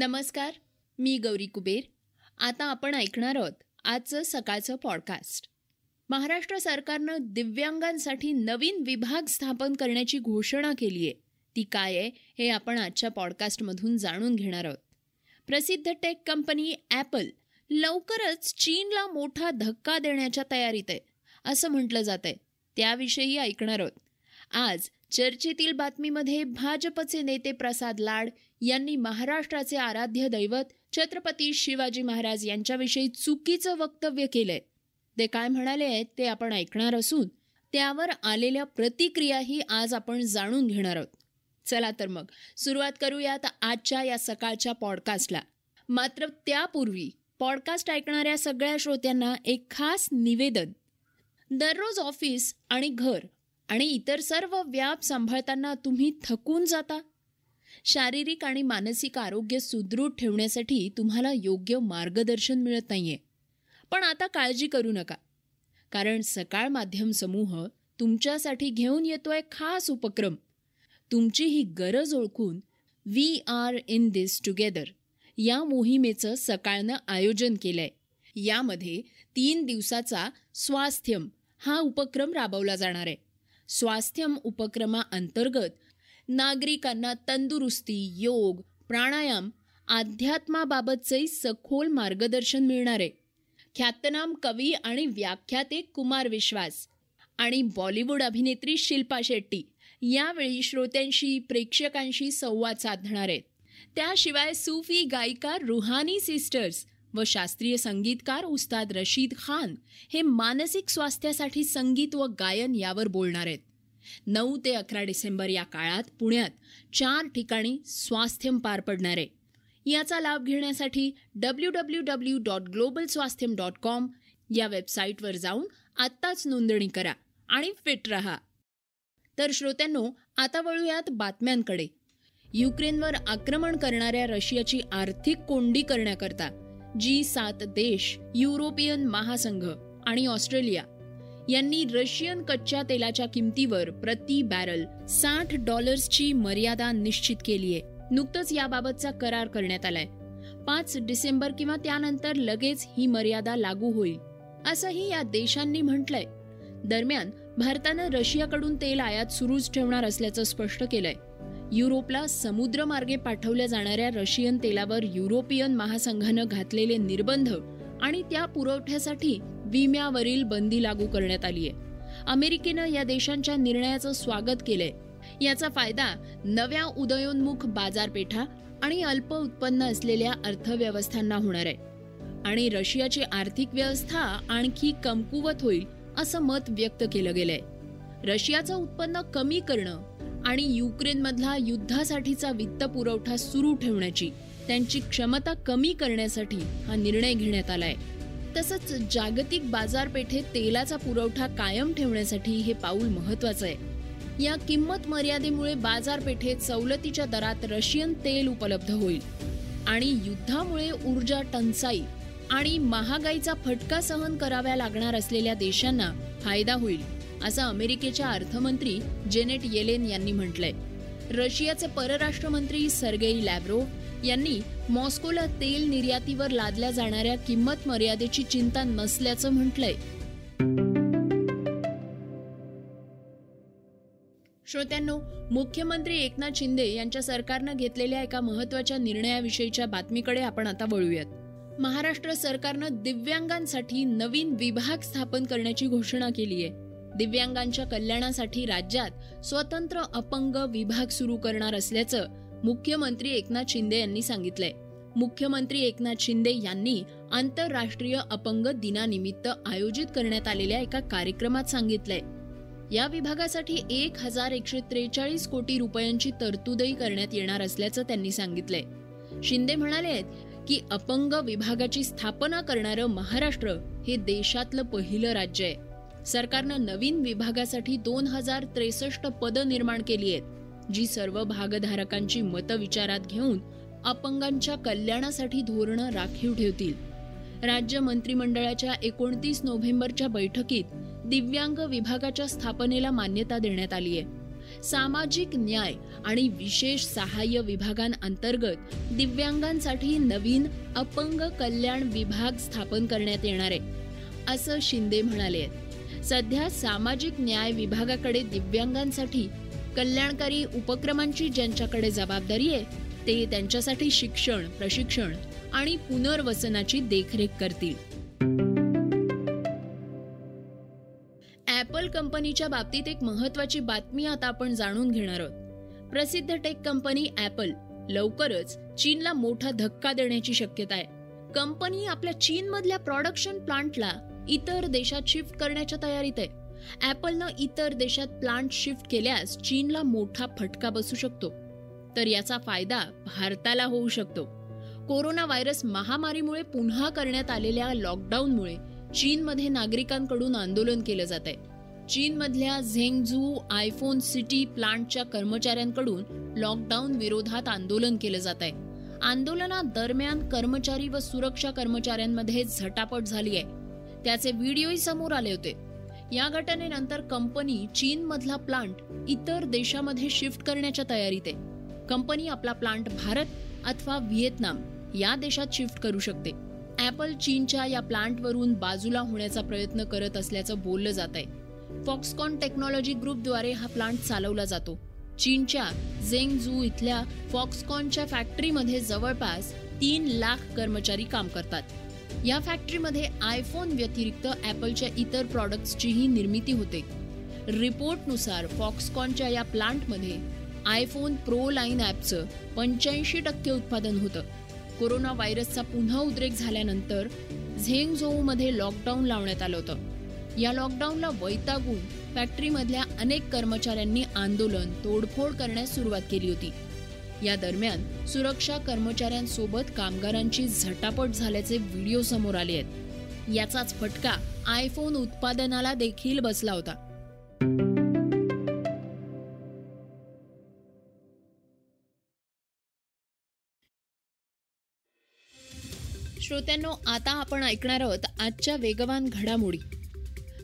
नमस्कार मी गौरी कुबेर. आता आपण ऐकणार आहोत आजचं सकाळचं पॉडकास्ट महाराष्ट्र सरकारनं दिव्यांगांसाठी नवीन विभाग स्थापन करण्याची घोषणा केली आहे. ती काय आहे हे आपण आजच्या पॉडकास्टमधून जाणून घेणार आहोत. प्रसिद्ध टेक कंपनी ॲपल लवकरच चीनला मोठा धक्का देण्याच्या तयारीत आहे असं म्हटलं जात आहे त्याविषयी ऐकणार आहोत. आज चर्चेतील बातमीमध्ये भाजपचे नेते प्रसाद लाड यांनी महाराष्ट्राचे आराध्य दैवत छत्रपती शिवाजी महाराज यांच्याविषयी चुकीचं वक्तव्य केलंय. ते काय म्हणाले आहेत ते आपण ऐकणार असून त्यावर आलेल्या प्रतिक्रियाही आज आपण जाणून घेणार आहोत. चला तर मग सुरुवात करूयात आजच्या या सकाळच्या पॉडकास्टला. मात्र त्यापूर्वी पॉडकास्ट ऐकणाऱ्या सगळ्या श्रोत्यांना एक खास निवेदन. दररोज ऑफिस आणि घर आणि इतर सर्व व्याप सांभाळताना तुम्ही थकून जाता. शारीरिक आणि मानसिक आरोग्य सुदृढ ठेवण्यासाठी तुम्हाला योग्य मार्गदर्शन मिळत नाहीये. पण आता काळजी करू नका. कारण सकाळ माध्यम समूह तुमच्यासाठी घेऊन येतोय खास उपक्रम. तुमची ही गरज ओळखून we are in this together या मोहिमेचं सकाळनं आयोजन केलंय. यामध्ये तीन दिवसाचा स्वास्थ्यम हा उपक्रम राबवला जाणार आहे. स्वास्थ्यम उपक्रमाअंतर्गत नागरिकांना तंदुरुस्ती योग प्राणायाम अध्यात्माबाबतचे सखोल मार्गदर्शन मिळणार. आहे ख्यातनाम कवी आणि व्याख्याते कुमार विश्वास आणि बॉलिवूड अभिनेत्री शिल्पा शेट्टी यावेळी श्रोत्यांशी प्रेक्षकांशी संवाद साधणार. आहेत त्याशिवाय सुफी गायिका रुहानी सिस्टर्स व शास्त्रीय संगीतकार उस्ताद रशीद खान हे मानसिक स्वास्थ्यासाठी संगीत व गायन यावर बोलणार आहेत. नऊ ते अकरा डिसेंबर या काळात पुण्यात चार ठिकाणी स्वास्थ्यम पार पडणार आहे. याचा लाभ घेण्यासाठी W W W dot global Swasthyam dot com या वेबसाईटवर जाऊन आत्ताच नोंदणी करा आणि फिट रहा. तर श्रोत्यांनो आता वळूयात बातम्यांकडे. युक्रेनवर आक्रमण करणाऱ्या रशियाची आर्थिक कोंडी करण्याकरता जी सात देश युरोपियन महासंघ आणि ऑस्ट्रेलिया यांनी रशियन कच्च्या तेलाच्या किमतीवर प्रति बॅरल साठ डॉलर्सची मर्यादा निश्चित केली आहे. नुकतंच याबाबतचा करार करण्यात आलाय. पाच डिसेंबर किंवा त्यानंतर लगेच ही मर्यादा लागू होईल असंही या देशांनी म्हटलंय. दरम्यान भारतानं रशियाकडून तेल आयात सुरूच ठेवणार असल्याचं स्पष्ट केलंय. युरोपला समुद्रमार्गे पाठवल्या जाणाऱ्या रशियन तेलावर युरोपियन महासंघानं घातलेले निर्बंध आणि त्या पुरवठ्यासाठी विम्यावरील बंदी लागू करण्यात आली आहे. अमेरिकेनं या देशांच्या निर्णयाचं स्वागत केलंय. याचा फायदा नव्या उदयोन्मुख बाजारपेठा आणि अल्प उत्पन्न असलेल्या अर्थव्यवस्थांना होणार आहे. आणि रशियाची आर्थिक व्यवस्था आणखी कमकुवत होईल असं मत व्यक्त केलं गेलंय. रशियाचं उत्पन्न कमी करणं आणि युक्रेनमधला युद्धासाठीचा वित्त पुरवठा सुरू ठेवण्याची त्यांची क्षमता कमी करण्यासाठी हा निर्णय घेण्यात आलाय. तसंच जागतिक बाजारपेठेत तेलाचा पुरवठा कायम ठेवण्यासाठी हे पाऊल महत्वाचं आहे. या किंमत मर्यादेमुळे बाजारपेठेत सवलतीच्या दरात रशियन तेल उपलब्ध होईल आणि युद्धामुळे ऊर्जा टंचाई आणि महागाईचा फटका सहन कराव्या लागणार असलेल्या देशांना फायदा होईल. असं अमेरिकेच्या अर्थमंत्री जेनेट येलेन यांनी म्हटलंय. रशियाचे परराष्ट्र मंत्री सर्गेई लॅब्रो यांनी मॉस्कोला तेल निर्यातीवर लादल्या जाणाऱ्या किंमत मर्यादेची चिंता नसल्याचं म्हटलंय. श्रोत्यांनो मुख्यमंत्री एकनाथ शिंदे यांच्या सरकारनं घेतलेल्या एका महत्त्वाच्या निर्णयाविषयीच्या बातमीकडे आपण आता वळूयात. महाराष्ट्र सरकारनं दिव्यांगांसाठी नवीन विभाग स्थापन करण्याची घोषणा केली आहे दिव्यांगांच्या कल्याणासाठी राज्यात स्वतंत्र अपंग विभाग सुरू करणार असल्याचं मुख्यमंत्री एकनाथ शिंदे यांनी सांगितलंय. मुख्यमंत्री एकनाथ शिंदे यांनी आंतरराष्ट्रीय अपंग दिनानिमित्त आयोजित करण्यात आलेल्या एका कार्यक्रमात सांगितलंय. या विभागासाठी एक हजार एकशे त्रेचाळीस कोटी रुपयांची तरतूदही करण्यात येणार असल्याचं त्यांनी सांगितलंय. शिंदे म्हणाले की अपंग विभागाची स्थापना करणारं महाराष्ट्र हे देशातलं पहिलं राज्य आहे. सरकारनं नवीन विभागासाठी दोन हजार त्रेसष्ट पदं निर्माण केली आहेत जी सर्व भागधारकांची मतं विचारात घेऊन अपंगांच्या कल्याणासाठी धोरणं राखीव ठेवतील. राज्य मंत्रिमंडळाच्या एकोणतीस नोव्हेंबरच्या बैठकीत दिव्यांग विभागाच्या स्थापनेला मान्यता देण्यात आली आहे. सामाजिक न्याय आणि विशेष सहाय्य विभागांअंतर्गत दिव्यांगांसाठी नवीन अपंग कल्याण विभाग स्थापन करण्यात येणार आहे असं शिंदे म्हणाले आहेत. सध्या सामाजिक न्याय विभागाकडे दिव्यांगांसाठी कल्याणकारी उपक्रमांची ज्यांच्याकडे जबाबदारी आहे ते त्यांच्यासाठी शिक्षण प्रशिक्षण आणि पुनर्वसनाची देखरेख करतील. ऍपल कंपनीच्या बाबतीत एक महत्वाची बातमी आता आपण जाणून घेणार आहोत. प्रसिद्ध टेक कंपनी ऍपल लवकरच चीनला मोठा धक्का देण्याची शक्यता आहे. कंपनी आपल्या चीनमधल्या प्रॉडक्शन प्लांटला इतर देशात शिफ्ट करण्याच्या तयारीत आहे. ॲपलनं इतर देशात प्लांट शिफ्ट केल्यास चीनला मोठा फटका बसू शकतो. तर याचा फायदा भारताला होऊ शकतो. कोरोना व्हायरस महामारीमुळे पुन्हा करण्यात आलेल्या लॉकडाऊनमुळे चीनमध्ये नागरिकांकडून आंदोलन केलं जात आहे. चीनमधल्या झेंगझू आयफोन सिटी प्लांटच्या कर्मचाऱ्यांकडून लॉकडाऊन विरोधात आंदोलन केलं जात आहे. आंदोलनादरम्यान कर्मचारी व सुरक्षा कर्मचाऱ्यांमध्ये झटापट झाली आहे. त्याचे व्हिडिओही समोर आले होते. या घटनेनंतर कंपनी चीनमधला प्लांट इतर देशामध्ये शिफ्ट करण्याच्या तयारीत आहे. कंपनी आपला प्लांट भारत अथवा व्हिएतनाम या देशात शिफ्ट करू शकते. ॲपल चीनच्या या प्लांटवरून बाजूला होण्याचा प्रयत्न करत असल्याचं बोललं जात आहे. फॉक्सकॉन टेक्नॉलॉजी ग्रुपद्वारे हा प्लांट चालवला जातो. चीनच्या झेंगझू इथल्या फॉक्सकॉनच्या फॅक्टरीमध्ये जवळपास तीन लाख कर्मचारी काम करतात. या फॅक्टरीमध्ये आयफोन व्यतिरिक्त ॲपलच्या इतर प्रॉडक्ट्सचीही निर्मिती होते. रिपोर्टनुसार फॉक्सकॉनच्या या प्लांटमध्ये आयफोन प्रो लाईन ॲपचं पंच्याऐंशी टक्के उत्पादन होतं. कोरोना व्हायरसचा पुन्हा उद्रेक झाल्यानंतर झेंगझोऊमध्ये लॉकडाऊन लावण्यात आलं होतं. या लॉकडाऊनला वैतागून फॅक्टरीमधल्या अनेक कर्मचाऱ्यांनी आंदोलन तोडफोड करण्यास सुरुवात केली होती. या दरम्यान सुरक्षा कर्मचाऱ्यांसोबत कामगारांची झटापट झाल्याचे व्हिडिओ समोर आले आहेत. याचाच फटका आयफोन उत्पादनाला देखील बसला होता. श्रोत्यांनो आता आपण ऐकणार आहोत आजच्या वेगवान घडामोडी.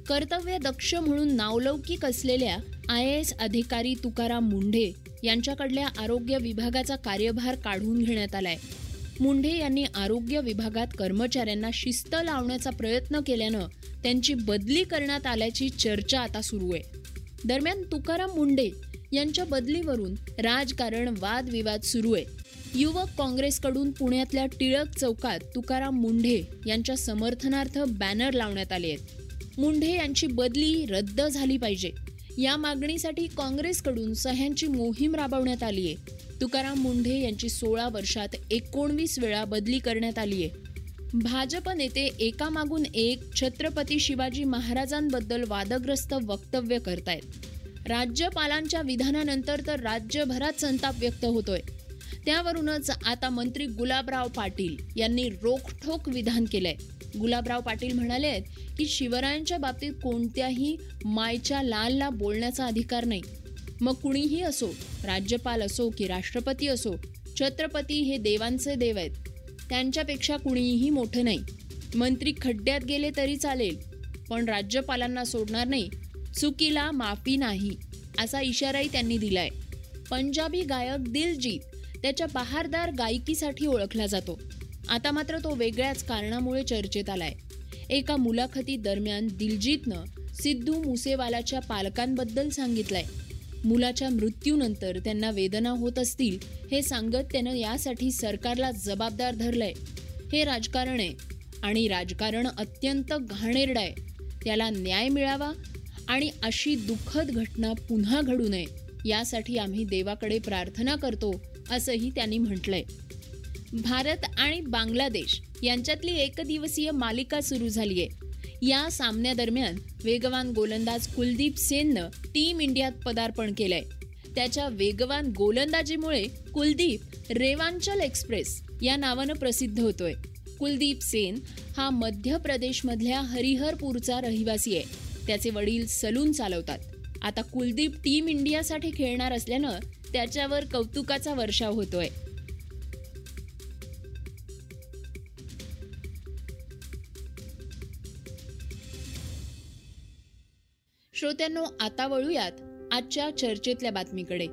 कर्तव्य दक्ष म्हणून नावलौकिक असलेल्या आय एस अधिकारी तुकाराम मुंढे यांच्याकडल्या आरोग्य विभागाचा कार्यभार काढून घेण्यात आलाय. मुंढे यांनी आरोग्य विभागात कर्मचाऱ्यांना शिस्त लावण्याचा प्रयत्न केल्यानं त्यांची बदली करण्यात आल्याची चर्चा आता सुरू आहे. दरम्यान तुकाराम मुंढे यांच्या बदलीवरून राजकारण वादविवाद सुरू आहे. युवक काँग्रेसकडून पुण्यातल्या टिळक चौकात तुकाराम मुंढे यांच्या समर्थनार्थ बॅनर लावण्यात आले आहेत. मुंढे यांची बदली रद्द झाली पाहिजे. या मागणीसाठी काँग्रेसकडून सह्यांची मोहीम राबवण्यात आली आहे. तुकाराम मुंढे यांची सोळा वर्षात एकोणवीस वेळा बदली करण्यात आली आहे. भाजप नेते एकामागून एक छत्रपती शिवाजी महाराजांबद्दल वादग्रस्त वक्तव्य करतायत. राज्यपालांच्या विधानानंतर तर राज्यभरात संताप व्यक्त होतोय. त्यावरूनच आता मंत्री गुलाबराव पाटील यांनी रोखठोक विधान केलंय. गुलाबराव पाटील म्हणाले आहेत की शिवरायांच्या बाबतीत कोणत्याही मायच्या लालला बोलण्याचा अधिकार नाही. मग कुणीही असो राज्यपाल असो की राष्ट्रपती असो छत्रपती हे देवांचे देव आहेत. त्यांच्यापेक्षा कुणीही मोठं नाही. मंत्री खड्ड्यात गेले तरी चालेल पण राज्यपालांना सोडणार नाही. चुकीला माफी नाही असा इशाराही त्यांनी दिलाय. पंजाबी गायक दिलजीत त्याच्या बहारदार गायकीसाठी ओळखला जातो. आता मात्र तो वेगळ्याच कारणामुळे चर्चेत आलाय. एका मुलाखती दरम्यान दिलजीतनं सिद्धू मुसेवालाच्या पालकांबद्दल सांगितलंय. मुलाच्या मृत्यूनंतर त्यांना वेदना होत असतील हे सांगत त्यानं यासाठी सरकारला जबाबदार धरलंय. हे राजकारण आहे आणि राजकारण अत्यंत घाणेरडं आहे. त्याला न्याय मिळावा आणि अशी दुःखद घटना पुन्हा घडू नये यासाठी आम्ही देवाकडे प्रार्थना करतो. असंही त्यांनी म्हटलंय. भारत आणि बांगलादेश यांच्यातली एकदिवसीय मालिका सुरू झाली आहे या सामन्यादरम्यान वेगवान गोलंदाज कुलदीप सेननं टीम इंडियात पदार्पण केलंय. त्याच्या वेगवान गोलंदाजीमुळे कुलदीप रेवांचल एक्सप्रेस या नावानं प्रसिद्ध होतोय. कुलदीप सेन हा मध्य प्रदेशमधल्या हरिहरपूरचा रहिवासी आहे. त्याचे वडील सलून चालवतात. आता कुलदीप टीम इंडियासाठी खेळणार असल्यानं त्याच्यावर कौतुकाचा वर्षाव होतोय. श्रोत्यांनो आता वळूयात आजच्या चर्चेतल्या बातमीकडे.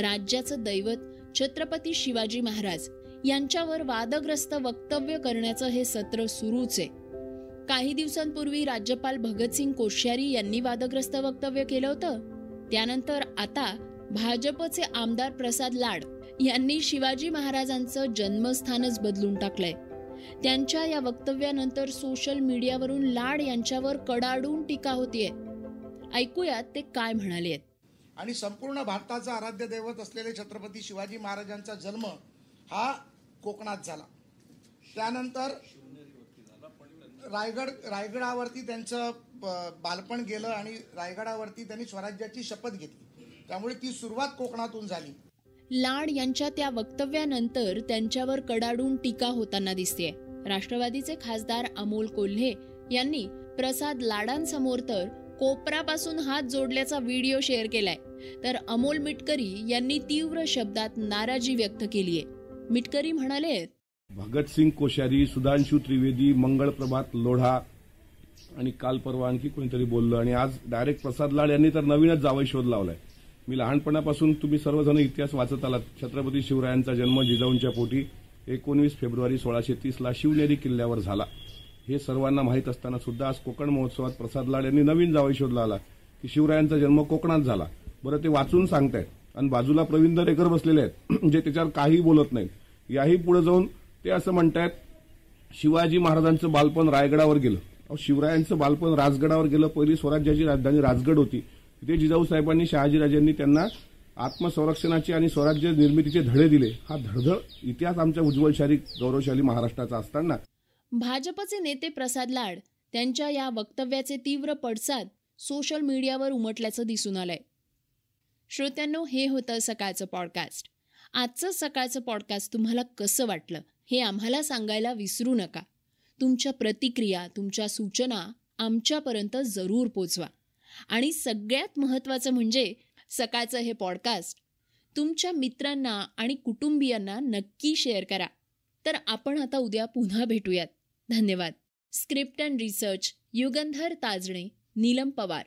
राज्याचं दैवत छत्रपती शिवाजी महाराज यांच्यावर वादग्रस्त वक्तव्य करण्याचं हे सत्र सुरूच आहे. काही दिवसांपूर्वी राज्यपाल भगतसिंग कोश्यारी यांनी वादग्रस्त वक्तव्य केलं होतं. त्यानंतर आता भाजपचे आमदार प्रसाद लाड यांनी शिवाजी महाराजांचं जन्मस्थानच बदलून टाकलंय. त्यांच्या या वक्तव्यानंतर सोशल मीडियावरून लाड यांच्यावर कडाडून टीका होतीये. ऐकूयात ते काय म्हणाले आहेत. आणि संपूर्ण भारताचा आराध्य दैवत असलेले छत्रपती शिवाजी महाराजांचा जन्म हा कोकणात झाला. त्यानंतर रायगड रायगडावरती त्यांचं ब- बालपण गेलं आणि रायगडावरती त्यांनी स्वराज्याची शपथ घेतली. त्यामुळे ती सुरुवात कोकणातून झाली. लाड यांच्या त्या वक्तव्यानंतर त्यांच्यावर कडाडून टीका होताना दिसतेय. राष्ट्रवादीचे खासदार अमोल कोल्हे यांनी प्रसाद लाडांसमोर तर कोपरापासून हात जोडल्याचा व्हिडिओ शेअर केलाय. तर अमोल मिटकरी यांनी तीव्र शब्दात नाराजी व्यक्त केलीय. मिटकरी म्हणाले भगतसिंग कोश्यारी सुधांशू त्रिवेदी मंगळ प्रभात लोढा आणि काल परवा आणखी कोणीतरी बोललं आणि आज डायरेक्ट प्रसाद लाड यांनी तर नवीनच जावई शोध लावलाय. मी लहानपणापासून तुम्ही सर्वजण इतिहास वाचत आलात. छत्रपती शिवरायांचा जन्म जिजाऊंच्या पोटी एकोणवीस फेब्रुवारी सोळाशे तीसला शिवनेरी किल्ल्यावर झाला. हे सर्वांना माहीत असताना सुद्धा आज कोकण महोत्सवात प्रसाद लाड यांनी नवीन जावई शोधला आला की शिवरायांचा जन्म कोकणात झाला. बरं ते वाचून सांगतायत आणि बाजूला प्रवीण दरेकर बसलेले आहेत जे त्याच्यावर काही बोलत नाहीत. याही पुढे जाऊन ते असं म्हणतायत शिवाजी महाराजांचं बालपण रायगडावर गेलं. अहो शिवरायांचं बालपण राजगडावर गेलं पहिली स्वराज्याची राजधानी राजगड होती. तिथे जिजाऊ साहेबांनी शहाजीराजांनी त्यांना आत्मसंरक्षणाचे आणि स्वराज्य निर्मितीचे धडे दिले. हा धडधड इतिहास आमच्या उज्ज्वलशाली गौरवशाली महाराष्ट्राचा असताना. भाजपचे नेते प्रसाद लाड त्यांच्या या वक्तव्याचे तीव्र पडसाद सोशल मीडियावर उमटल्याचं दिसून आलंय. श्रोत्यांनो हे होतं सकाळचं पॉडकास्ट. आजचं सकाळचं पॉडकास्ट तुम्हाला कसं वाटलं हे आम्हाला सांगायला विसरू नका. तुमच्या प्रतिक्रिया तुमच्या सूचना आमच्यापर्यंत जरूर पोचवा. आणि सगळ्यात महत्त्वाचं म्हणजे सकाळचं हे पॉडकास्ट तुमच्या मित्रांना आणि कुटुंबियांना नक्की शेअर करा. तर आपण आता उद्या पुन्हा भेटूयात. धन्यवाद. Script and research Yugandhar Tajane Neelam Pawar.